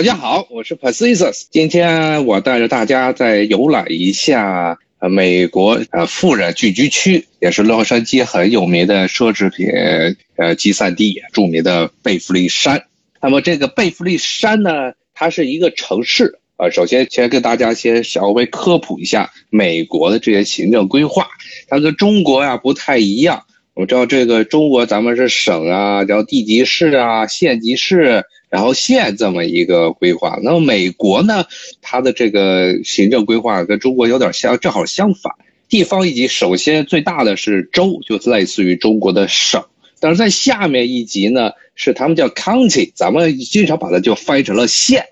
大家好，我是 Pacius。今天我带着大家再游览一下呃美国呃富人聚居区，也是洛杉矶很有名的奢侈品呃集散地，著名的贝弗利山。那么这个贝弗利山呢，它是一个城市啊。首先先跟大家先稍微科普一下美国的这些行政规划，它跟中国呀不太一样。我们知道这个中国咱们是省啊，叫地级市啊，县级市。然后县这么一个规划，那么美国呢，它的这个行政规划跟中国有点相，正好相反。地方一级首先最大的是州，就类似于中国的省，但是在下面一级呢，是他们叫 county，咱们经常把它就翻译成了县。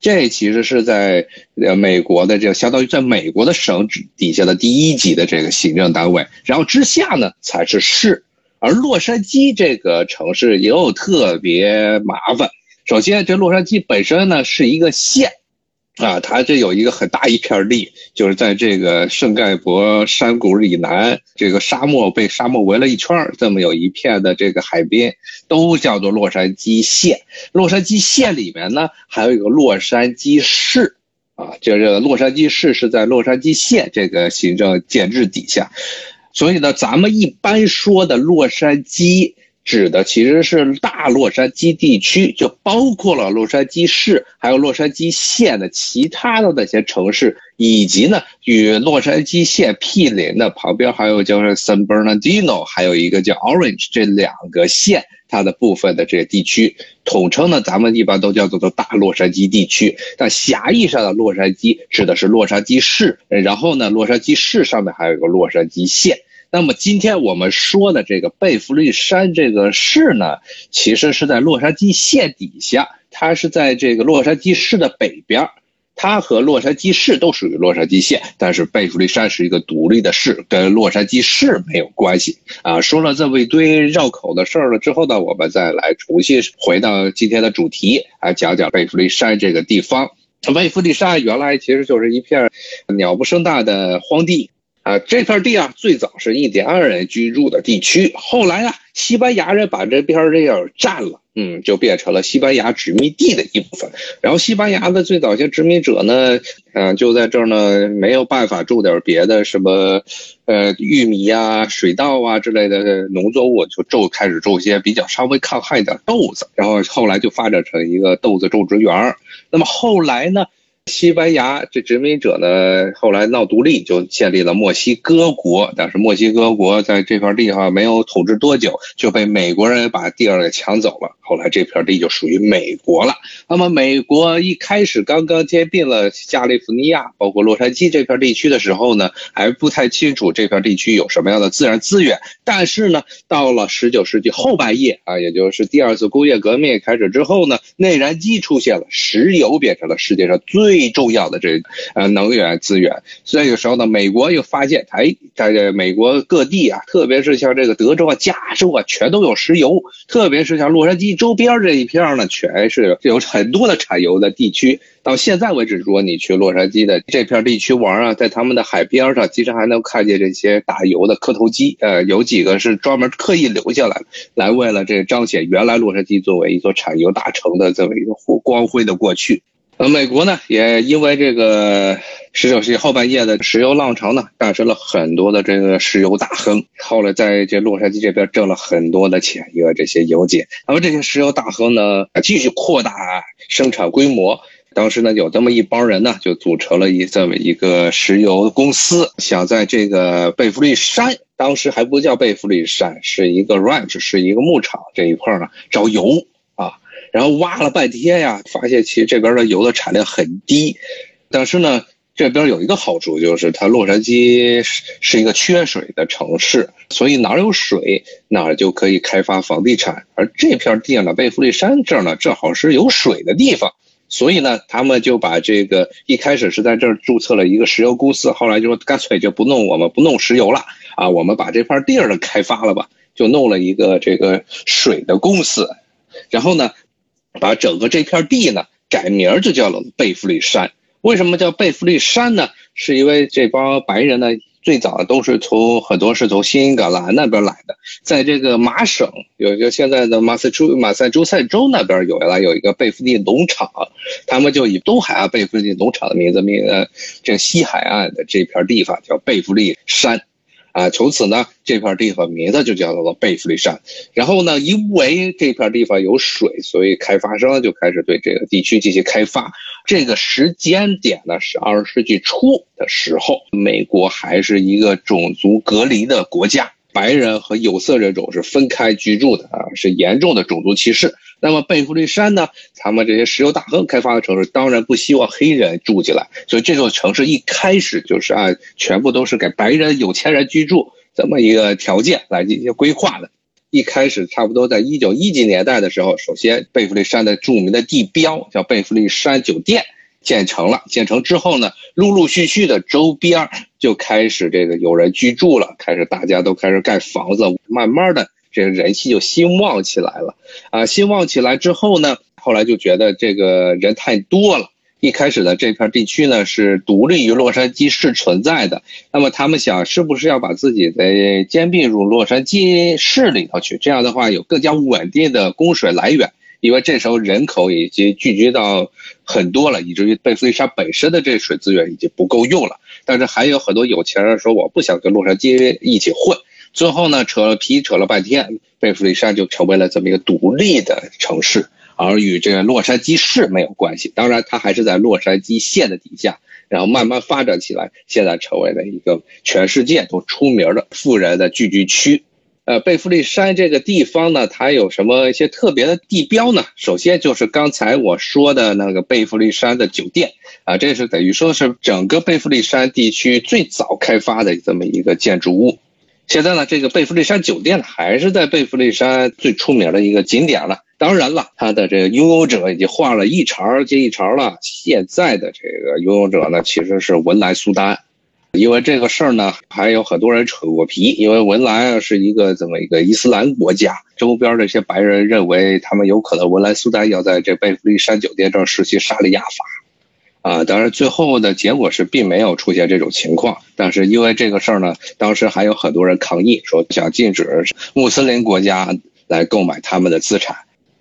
这其实是在呃美国的这个相当于在美国的省底下的第一级的这个行政单位，然后之下呢才是市。而洛杉矶这个城市也有特别麻烦。首先，这洛杉矶本身呢是一个县，啊，它这有一个很大一片地，就是在这个圣盖博山谷以南，这个沙漠被沙漠围了一圈这么有一片的这个海边，都叫做洛杉矶县。洛杉矶县里面呢，还有一个洛杉矶市，啊，就是洛杉矶市是在洛杉矶县这个行政建制底下，所以呢，咱们一般说的洛杉矶。指的其实是大洛杉矶地区，就包括了洛杉矶市，还有洛杉矶县的其他的那些城市，以及呢与洛杉矶县毗邻的旁边还有叫 San Bernardino，还有一个叫 Orange 这两个县，它的部分的这些地区，统称呢咱们一般都叫做做大洛杉矶地区。但狭义上的洛杉矶指的是洛杉矶市，然后呢洛杉矶市上面还有一个洛杉矶县。那么今天我们说的这个贝弗利山这个市呢，其实是在洛杉矶县底下，它是在这个洛杉矶市的北边它和洛杉矶市都属于洛杉矶县，但是贝弗利山是一个独立的市，跟洛杉矶市没有关系啊。说了这么一堆绕口的事儿了之后呢，我们再来重新回到今天的主题，来讲讲贝弗利山这个地方。贝弗利山原来其实就是一片鸟不生蛋的荒地。啊，这片地啊，最早是印第安人居住的地区，后来啊，西班牙人把这边这样占了，嗯，就变成了西班牙殖民地的一部分。然后西班牙的最早些殖民者呢，嗯，就在这儿呢，没有办法种点别的什么，呃，玉米呀、水稻啊之类的农作物，就种开始种些比较稍微抗旱的豆子。然后后来就发展成一个豆子种植园。那么后来呢？西班牙这殖民者呢，后来闹独立，就建立了墨西哥国。但是墨西哥国在这块地方没有统治多久，就被美国人把地儿给抢走了。后来这片地就属于美国了。那么美国一开始刚刚兼并了加利福尼亚，包括洛杉矶这片地区的时候呢，还不太清楚这片地区有什么样的自然资源。但是呢，到了十九世纪后半叶啊，也就是第二次工业革命开始之后呢，内燃机出现了，石油变成了世界上最最重要的这呃能源资源，所以有时候呢，美国又发现，哎，在这美国各地啊，特别是像这个德州啊、加州啊，全都有石油，特别是像洛杉矶周边这一片呢，全是有很多的产油的地区。到现在为止，如果你去洛杉矶的这片地区玩啊，在他们的海边上，其实还能看见这些打油的磕头机，呃，有几个是专门刻意留下来，来为了这彰显原来洛杉矶作为一座产油大城的这么一个光辉的过去。呃，美国呢也因为这个十九世纪后半叶的石油浪潮呢，诞生了很多的这个石油大亨，后来在这洛杉矶这边挣了很多的钱，因为这些油井。那么这些石油大亨呢，继续扩大生产规模。当时呢，有这么一帮人呢，就组成了一这么一个石油公司，想在这个贝弗利山，当时还不叫贝弗利山，是一个 ranch，是一个牧场这一块呢找油。然后挖了半天呀，发现其实这边的油的产量很低，但是呢，这边有一个好处就是它洛杉矶是是一个缺水的城市，所以哪有水哪就可以开发房地产，而这片地呢，贝弗利山这儿呢正好是有水的地方，所以呢，他们就把这个一开始是在这儿注册了一个石油公司，后来就说干脆就不弄我们不弄石油了。啊，我们把这块地儿呢开发了吧，就弄了一个这个水的公司，然后呢。把整个这片地呢改名就叫了贝弗利山。为什么叫贝弗利山呢？是因为这帮白人呢最早都是从很多是从新英格兰那边来的，在这个麻省有一个现在的马萨诸马萨诸塞州那边有来有一个贝弗利农场，他们就以东海岸贝弗利农场的名字命呃这西海岸的这片地方叫贝弗利山。啊，从此呢，这片地方名字就叫做贝弗利山。然后呢，因为这片地方有水，所以开发商就开始对这个地区进行开发。这个时间点呢是二十世纪初的时候，美国还是一个种族隔离的国家，白人和有色人种是分开居住的啊，是严重的种族歧视。那么贝弗利山呢？他们这些石油大亨开发的城市，当然不希望黑人住进来，所以这座城市一开始就是按全部都是给白人有钱人居住这么一个条件来进行规划的。一开始差不多在一九一几年代的时候，首先贝弗利山的著名的地标叫贝弗利山酒店建成了。建成之后呢，陆陆续续的周边就开始这个有人居住了，开始大家都开始盖房子，慢慢的。这个人气就兴旺起来了，啊，兴旺起来之后呢，后来就觉得这个人太多了。一开始的这片地区呢是独立于洛杉矶市存在的，那么他们想是不是要把自己的兼并入洛杉矶市里头去？这样的话有更加稳定的供水来源，因为这时候人口已经聚集到很多了，以至于贝弗利山本身的这水资源已经不够用了。但是还有很多有钱人说我不想跟洛杉矶一起混。最后呢，扯了皮扯了半天，贝弗利山就成为了这么一个独立的城市，而与这个洛杉矶市没有关系。当然，它还是在洛杉矶县的底下，然后慢慢发展起来，现在成为了一个全世界都出名的富人的聚居区。呃，贝弗利山这个地方呢，它有什么一些特别的地标呢？首先就是刚才我说的那个贝弗利山的酒店啊，这是等于说是整个贝弗利山地区最早开发的这么一个建筑物。现在呢，这个贝弗利山酒店呢，还是在贝弗利山最出名的一个景点了。当然了，它的这个拥有者已经换了一茬接一茬了。现在的这个拥有者呢，其实是文莱苏丹。因为这个事儿呢，还有很多人扯过皮。因为文莱啊是一个这么一个伊斯兰国家，周边这些白人认为他们有可能文莱苏丹要在这贝弗利山酒店这儿实行沙利亚法。啊，当然，最后的结果是并没有出现这种情况。但是因为这个事儿呢，当时还有很多人抗议，说想禁止穆斯林国家来购买他们的资产。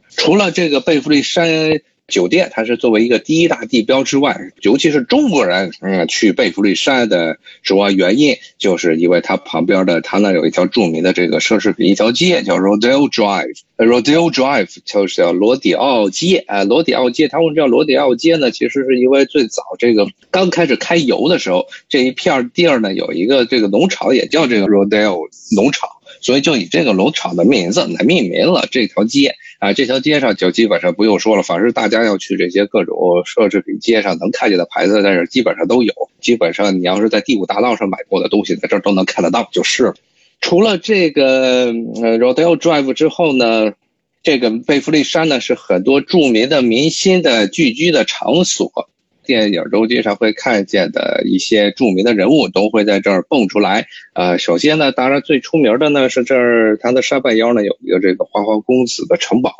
除了这个贝弗利山。酒店，它是作为一个第一大地标之外，尤其是中国人，嗯，去贝弗利山的主要原因，就是因为它旁边的，它那有一条著名的这个奢侈品一条街，叫 Rodeo Drive。Rodeo Drive 就是叫罗迪奥街啊，罗迪奥街，它为什么叫罗迪奥街呢？其实是因为最早这个刚开始开油的时候，这一片地儿呢有一个这个农场，也叫这个 Rodeo 农场，所以就以这个农场的名字来命名了这条街。啊，这条街上就基本上不用说了，反正大家要去这些各种奢侈品街上能看见的牌子，在这基本上都有。基本上你要是在第五大道上买过的东西，在这儿都能看得到，就是了。除了这个呃 Rodeo Drive 之后呢，这个贝弗利山呢是很多著名的明星的聚居的场所。电影中经常会看见的一些著名的人物都会在这儿蹦出来。呃，首先呢，当然最出名的呢是这儿，它的山半腰呢有一个这个花花公子的城堡。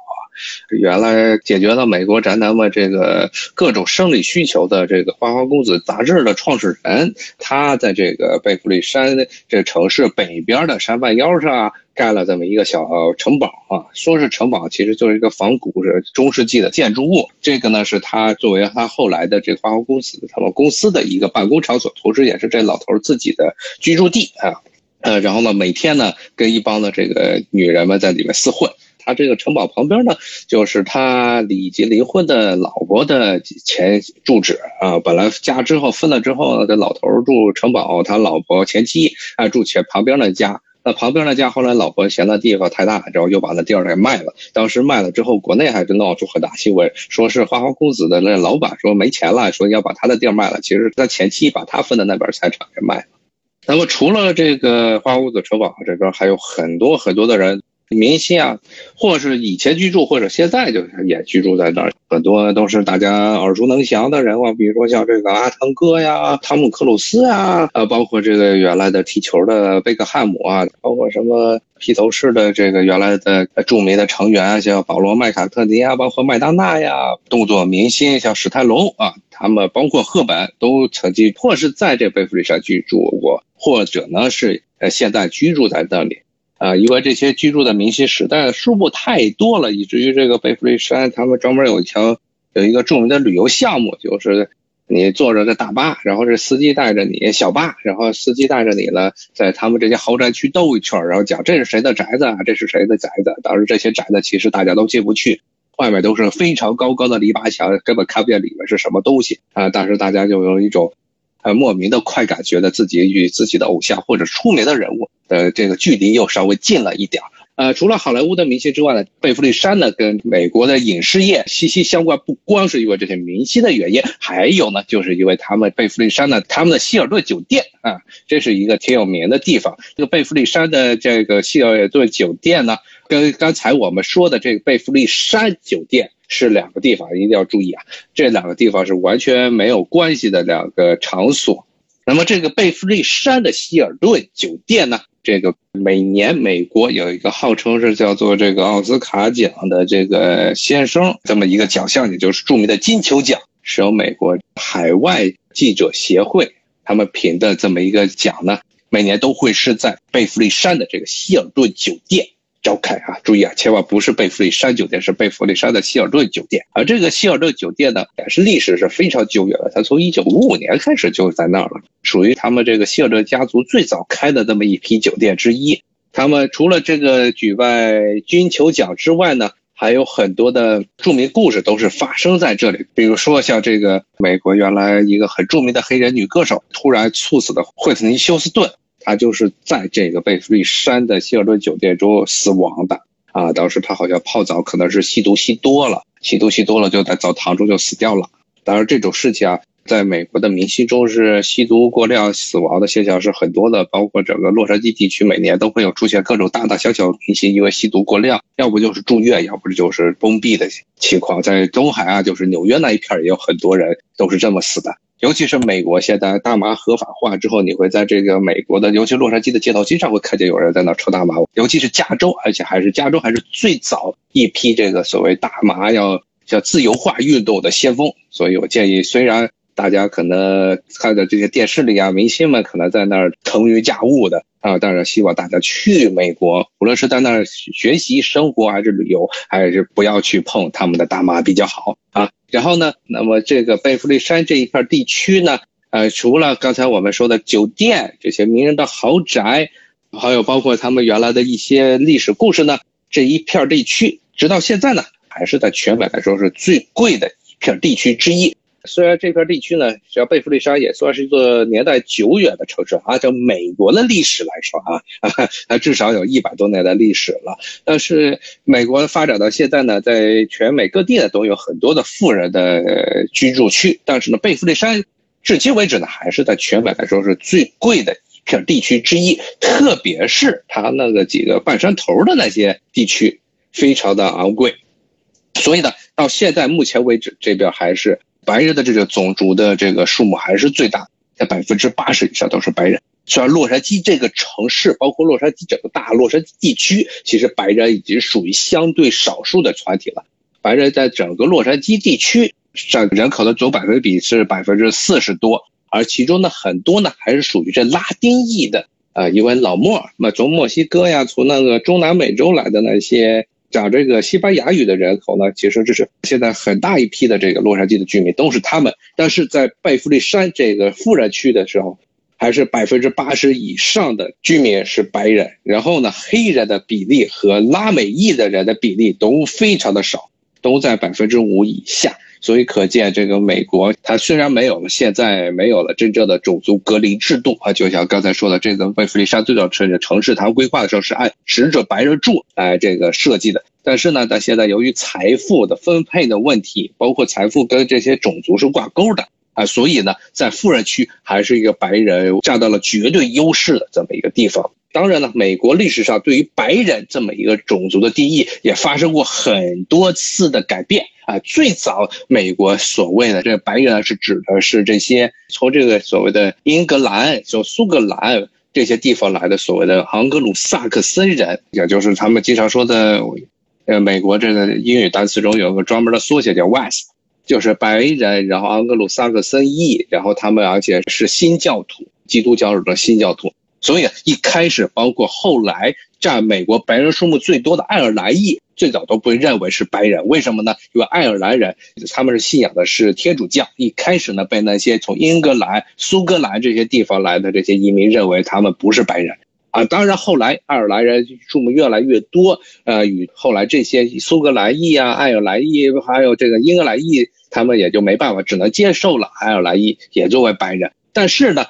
原来解决了美国宅男们这个各种生理需求的这个花花公子杂志的创始人，他在这个贝弗利山这城市北边的山半腰上。盖了这么一个小城堡啊，说是城堡，其实就是一个仿古是中世纪的建筑物。这个呢是他作为他后来的这个花花公子他们公司的一个办公场所，同时也是这老头自己的居住地啊。呃，然后呢，每天呢跟一帮的这个女人们在里面厮混。他这个城堡旁边呢，就是他已经离婚的老婆的前住址啊。本来家之后分了之后，这老头住城堡，他老婆前妻啊住前旁边的家。那旁边那家后来老婆嫌那地方太大，然后又把那地儿给卖了。当时卖了之后，国内还是闹出很大新闻，说是花花公子的那老板说没钱了，说要把他的地儿卖了。其实他前妻把他分的那边财产给卖了。那么除了这个花花公子城堡这边，还有很多很多的人。明星啊，或是以前居住，或者现在就是也居住在那儿，很多都是大家耳熟能详的人物，比如说像这个阿汤哥呀、汤姆克鲁斯啊，呃，包括这个原来的踢球的贝克汉姆啊，包括什么披头士的这个原来的著名的成员，像保罗麦卡特尼啊，包括麦当娜呀，动作明星像史泰龙啊，他们包括赫本都曾经或是在这贝弗利山居住过。或者呢是呃现在居住在那里。啊，因为这些居住的明星时代数目太多了，以至于这个贝弗利山他们专门有一条有一个著名的旅游项目，就是你坐着这大巴，然后这司机带着你小巴，然后司机带着你呢，在他们这些豪宅区兜一圈，然后讲这是谁的宅子啊，这是谁的宅子。当时这些宅子其实大家都进不去，外面都是非常高高的篱笆墙，根本看不见里面是什么东西啊。但是大家就有一种。呃，莫名的快感，觉得自己与自己的偶像或者出名的人物的这个距离又稍微近了一点儿。呃，除了好莱坞的明星之外呢，贝弗利山呢跟美国的影视业息息相关，不光是因为这些明星的原因，还有呢，就是因为他们贝弗利山呢，他们的希尔顿酒店啊，这是一个挺有名的地方。这个贝弗利山的这个希尔顿酒店呢，跟刚才我们说的这个贝弗利山酒店。是两个地方，一定要注意啊！这两个地方是完全没有关系的两个场所。那么，这个贝弗利山的希尔顿酒店呢？这个每年美国有一个号称是叫做这个奥斯卡奖的这个先生这么一个奖项，也就是著名的金球奖，是由美国海外记者协会他们评的这么一个奖呢，每年都会是在贝弗利山的这个希尔顿酒店。召开啊！注意啊，千万不是贝弗利山酒店，是贝弗利山的希尔顿酒店。而这个希尔顿酒店呢，也是历史是非常久远的，它从一九五五年开始就在那儿了，属于他们这个希尔顿家族最早开的那么一批酒店之一。他们除了这个举办金球奖之外呢，还有很多的著名故事都是发生在这里。比如说像这个美国原来一个很著名的黑人女歌手突然猝死的惠特尼休斯顿。他就是在这个贝弗利山的希尔顿酒店中死亡的啊！当时他好像泡澡，可能是吸毒吸多了，吸毒吸多了就在澡堂中就死掉了。当然这种事情啊，在美国的明星中是吸毒过量死亡的现象是很多的，包括整个洛杉矶地区每年都会有出现各种大大小小明星因为吸毒过量，要不就是住院，要不就是封闭的情况。在东海啊，就是纽约那一片也有很多人都是这么死的。尤其是美国现在大麻合法化之后，你会在这个美国的，尤其洛杉矶的街头经常会看见有人在那抽大麻。尤其是加州，而且还是加州还是最早一批这个所谓大麻要叫自由化运动的先锋。所以我建议，虽然大家可能看的这些电视里啊，明星们可能在那儿腾云驾雾的啊，当然希望大家去美国，无论是在那儿学习、生活还是旅游，还是不要去碰他们的大麻比较好啊。然后呢，那么这个贝弗利山这一片地区呢，呃，除了刚才我们说的酒店、这些名人的豪宅，还有包括他们原来的一些历史故事呢，这一片地区，直到现在呢，还是在全美来说是最贵的一片地区之一。虽然这片地区呢，叫贝弗利山也算是一座年代久远的城市，按照美国的历史来说啊，它 至少有一百多年的历史了。但是美国发展到现在呢，在全美各地呢都有很多的富人的居住区，但是呢，贝弗利山至今为止呢，还是在全美来说是最贵的一片地区之一，特别是它那个几个半山头的那些地区，非常的昂贵。所以呢，到现在目前为止，这边还是。白人的这个种族的这个数目还是最大，在百分之八十以上都是白人。虽然洛杉矶这个城市，包括洛杉矶整个大洛杉矶地区，其实白人已经属于相对少数的团体了。白人在整个洛杉矶地区占人口的总百分比是百分之四十多，而其中呢很多呢还是属于这拉丁裔的啊，因为老莫，那从墨西哥呀，从那个中南美洲来的那些。讲这个西班牙语的人口呢，其实这是现在很大一批的这个洛杉矶的居民都是他们，但是在贝弗利山这个富人区的时候，还是百分之八十以上的居民是白人，然后呢，黑人的比例和拉美裔的人的比例都非常的少，都在百分之五以下。所以可见，这个美国它虽然没有了现在没有了真正的种族隔离制度啊，就像刚才说的，这个贝弗利山最早城城市它规划的时候是按死者白人住来这个设计的。但是呢，它现在由于财富的分配的问题，包括财富跟这些种族是挂钩的啊，所以呢，在富人区还是一个白人占到了绝对优势的这么一个地方。当然了，美国历史上对于白人这么一个种族的定义也发生过很多次的改变啊。最早，美国所谓的这个白人是指的是这些从这个所谓的英格兰、就苏格兰这些地方来的所谓的昂格鲁萨克森人，也就是他们经常说的，呃，美国这个英语单词中有个专门的缩写叫 West，就是白人，然后昂格鲁萨克森裔，然后他们而且是新教徒。基督教的新教徒。所以一开始，包括后来占美国白人数目最多的爱尔兰裔，最早都不认为是白人。为什么呢？因为爱尔兰人他们是信仰的是天主教。一开始呢，被那些从英格兰、苏格兰这些地方来的这些移民认为他们不是白人。啊，当然后来爱尔兰人数目越来越多，呃，与后来这些苏格兰裔啊、爱尔兰裔，还有这个英格兰裔，他们也就没办法，只能接受了爱尔兰裔也作为白人。但是呢。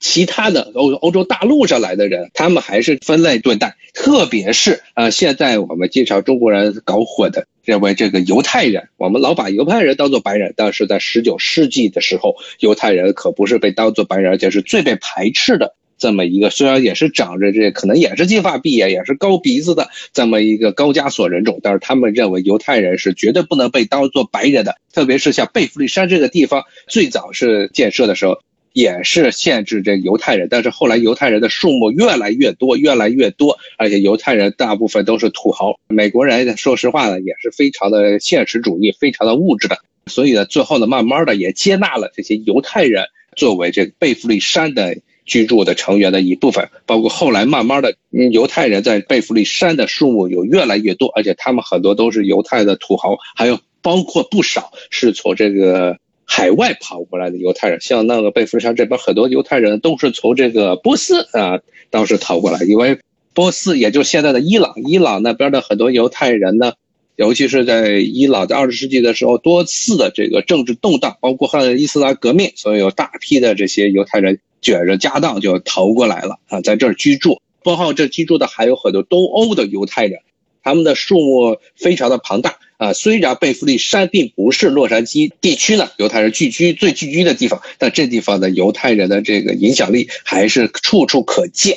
其他的欧欧洲大陆上来的人，他们还是分类对待，特别是呃，现在我们经常中国人搞混的，认为这个犹太人，我们老把犹太人当做白人，但是在十九世纪的时候，犹太人可不是被当做白人，而且是最被排斥的这么一个，虽然也是长着这可能也是金发碧眼，也是高鼻子的这么一个高加索人种，但是他们认为犹太人是绝对不能被当做白人的，特别是像贝弗利山这个地方，最早是建设的时候。也是限制这犹太人，但是后来犹太人的数目越来越多，越来越多，而且犹太人大部分都是土豪。美国人说实话呢，也是非常的现实主义，非常的物质的，所以呢，最后呢，慢慢的也接纳了这些犹太人作为这个贝弗利山的居住的成员的一部分。包括后来慢慢的，犹太人在贝弗利山的数目有越来越多，而且他们很多都是犹太的土豪，还有包括不少是从这个。海外跑过来的犹太人，像那个贝弗利山这边很多犹太人都是从这个波斯啊当时逃过来，因为波斯也就现在的伊朗，伊朗那边的很多犹太人呢，尤其是在伊朗在二十世纪的时候多次的这个政治动荡，包括后来伊斯兰革命，所以有大批的这些犹太人卷着家当就逃过来了啊，在这儿居住。包括这居住的还有很多东欧的犹太人，他们的数目非常的庞大。啊，虽然贝弗利山并不是洛杉矶地区呢犹太人聚居最聚居的地方，但这地方的犹太人的这个影响力还是处处可见。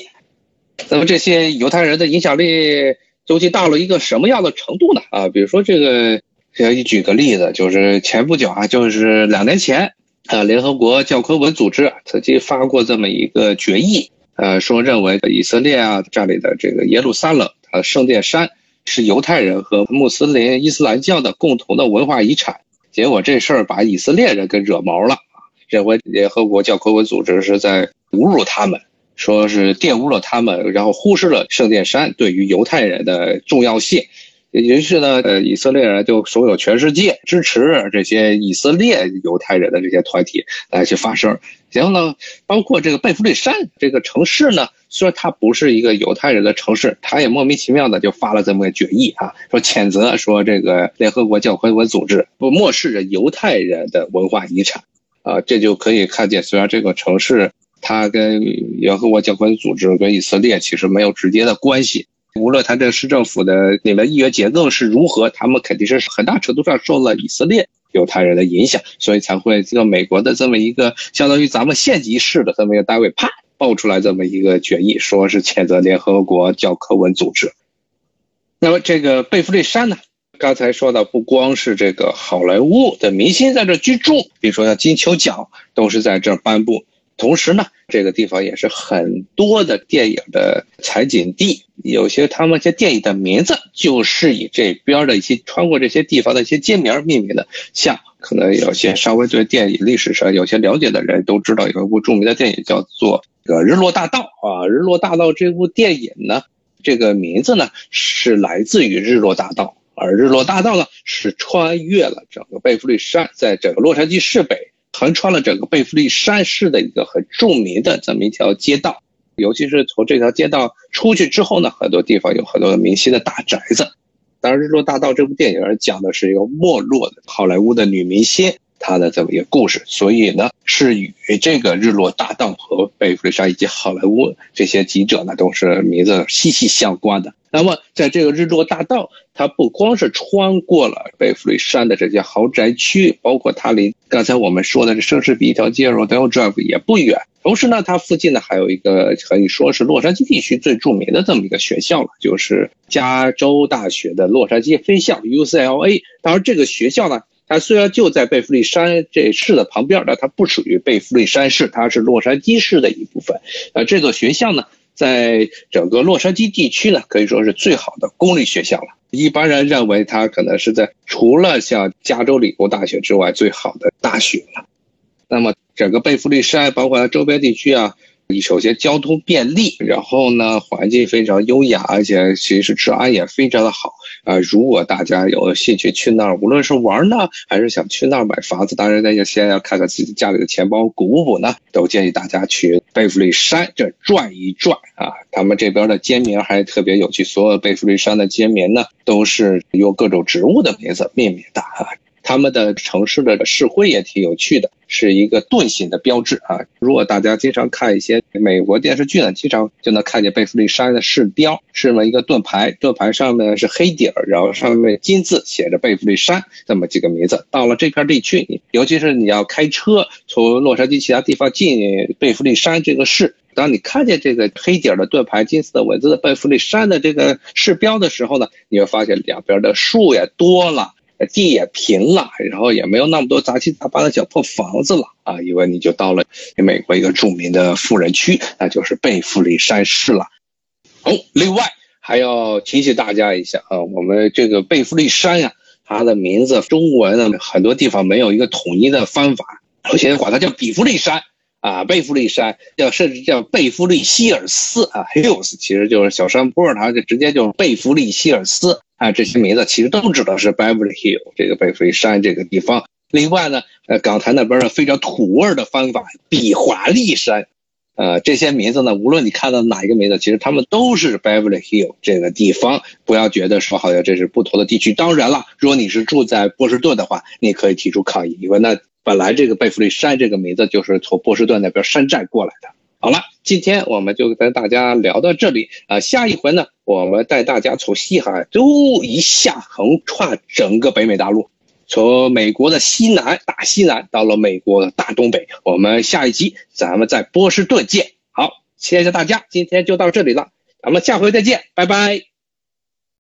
那么这些犹太人的影响力究竟到了一个什么样的程度呢？啊，比如说这个，你举个例子，就是前不久啊，就是两年前啊，联合国教科文组织曾经发过这么一个决议，呃，说认为以色列啊这里的这个耶路撒冷啊圣殿山。是犹太人和穆斯林伊斯兰教的共同的文化遗产，结果这事儿把以色列人给惹毛了认为联合国教科文组织是在侮辱他们，说是玷污了他们，然后忽视了圣殿山对于犹太人的重要性。于是呢，呃，以色列人就所有全世界支持这些以色列犹太人的这些团体来去发声。然后呢，包括这个贝弗利山这个城市呢，虽然它不是一个犹太人的城市，它也莫名其妙的就发了这么个决议啊，说谴责说这个联合国教科文组织不漠视着犹太人的文化遗产啊，这就可以看见，虽然这个城市它跟联合国教科文组织跟以色列其实没有直接的关系。无论他这市政府的里面议员结构是如何，他们肯定是很大程度上受了以色列犹太人的影响，所以才会这个美国的这么一个相当于咱们县级市的这么一个单位，啪爆出来这么一个决议，说是谴责联合国教科文组织。那么这个贝弗利山呢，刚才说的不光是这个好莱坞的明星在这居住，比如说像金球奖都是在这颁布。同时呢，这个地方也是很多的电影的采景地，有些他们些电影的名字就是以这边的一些穿过这些地方的一些街名命名的。像可能有些稍微对电影历史上有些了解的人都知道，有一部著名的电影叫做《这个日落大道》啊，《日落大道》这部电影呢，这个名字呢是来自于日落大道，而日落大道呢是穿越了整个贝弗利山，在整个洛杉矶市北。横穿了整个贝弗利山市的一个很著名的这么一条街道，尤其是从这条街道出去之后呢，很多地方有很多的明星的大宅子。当然，《日落大道》这部电影讲的是一个没落的好莱坞的女明星他的这么一个故事，所以呢，是与这个《日落大道》和贝弗利山以及好莱坞这些记者呢都是名字息息相关的。那么，在这个日落大道，它不光是穿过了贝弗利山的这些豪宅区，包括它离刚才我们说的这奢侈品一条街 Rodeo Drive 也不远。同时呢，它附近呢还有一个可以说是洛杉矶地区最著名的这么一个学校了，就是加州大学的洛杉矶分校 UCLA。当然，这个学校呢，它虽然就在贝弗利山这市的旁边，但它不属于贝弗利山市，它是洛杉矶市的一部分。呃，这座学校呢。在整个洛杉矶地区呢，可以说是最好的公立学校了。一般人认为它可能是在除了像加州理工大学之外最好的大学了。那么整个贝弗利山，包括它周边地区啊，你首先交通便利，然后呢环境非常优雅，而且其实治安也非常的好啊。如果大家有兴趣去那儿，无论是玩呢，还是想去那儿买房子，当然大家先要看看自己家里的钱包鼓不鼓呢，都建议大家去贝弗利山这转一转啊。他们这边的街名还特别有趣，所有贝弗利山的街名呢都是用各种植物的名字命名的啊。他们的城市的市徽也挺有趣的，是一个盾形的标志啊。如果大家经常看一些美国电视剧呢，经常就能看见贝弗利山的市标是么一个盾牌，盾牌上面是黑底儿，然后上面金字写着贝弗利山这么几个名字。到了这片地区，尤其是你要开车从洛杉矶其他地方进贝弗利山这个市，当你看见这个黑底儿的盾牌、金色的文字的贝弗利山的这个市标的时候呢，你会发现两边的树也多了。地也平了，然后也没有那么多杂七杂八的小破房子了啊！因为你就到了美国一个著名的富人区，那就是贝弗利山市了。哦，另外还要提醒大家一下啊，我们这个贝弗利山呀，它的名字中文呢很多地方没有一个统一的方法，有些人管它叫比弗利山啊，贝弗利山叫甚至叫贝弗利希尔斯啊，Hills 其实就是小山坡，它就直接就是贝弗利希尔斯。啊，这些名字其实都知道是 Beverly Hill 这个贝弗利山这个地方。另外呢，呃，港台那边的非常土味的方法，比华利山。呃，这些名字呢，无论你看到哪一个名字，其实他们都是 Beverly Hill 这个地方。不要觉得说好像这是不同的地区。当然了，如果你是住在波士顿的话，你可以提出抗议，因为那本来这个贝弗利山这个名字就是从波士顿那边山寨过来的。好了，今天我们就跟大家聊到这里啊，下一回呢，我们带大家从西海岸都一下横跨整个北美大陆，从美国的西南大西南到了美国的大东北。我们下一集咱们在波士顿见。好，谢谢大家，今天就到这里了，咱们下回再见，拜拜。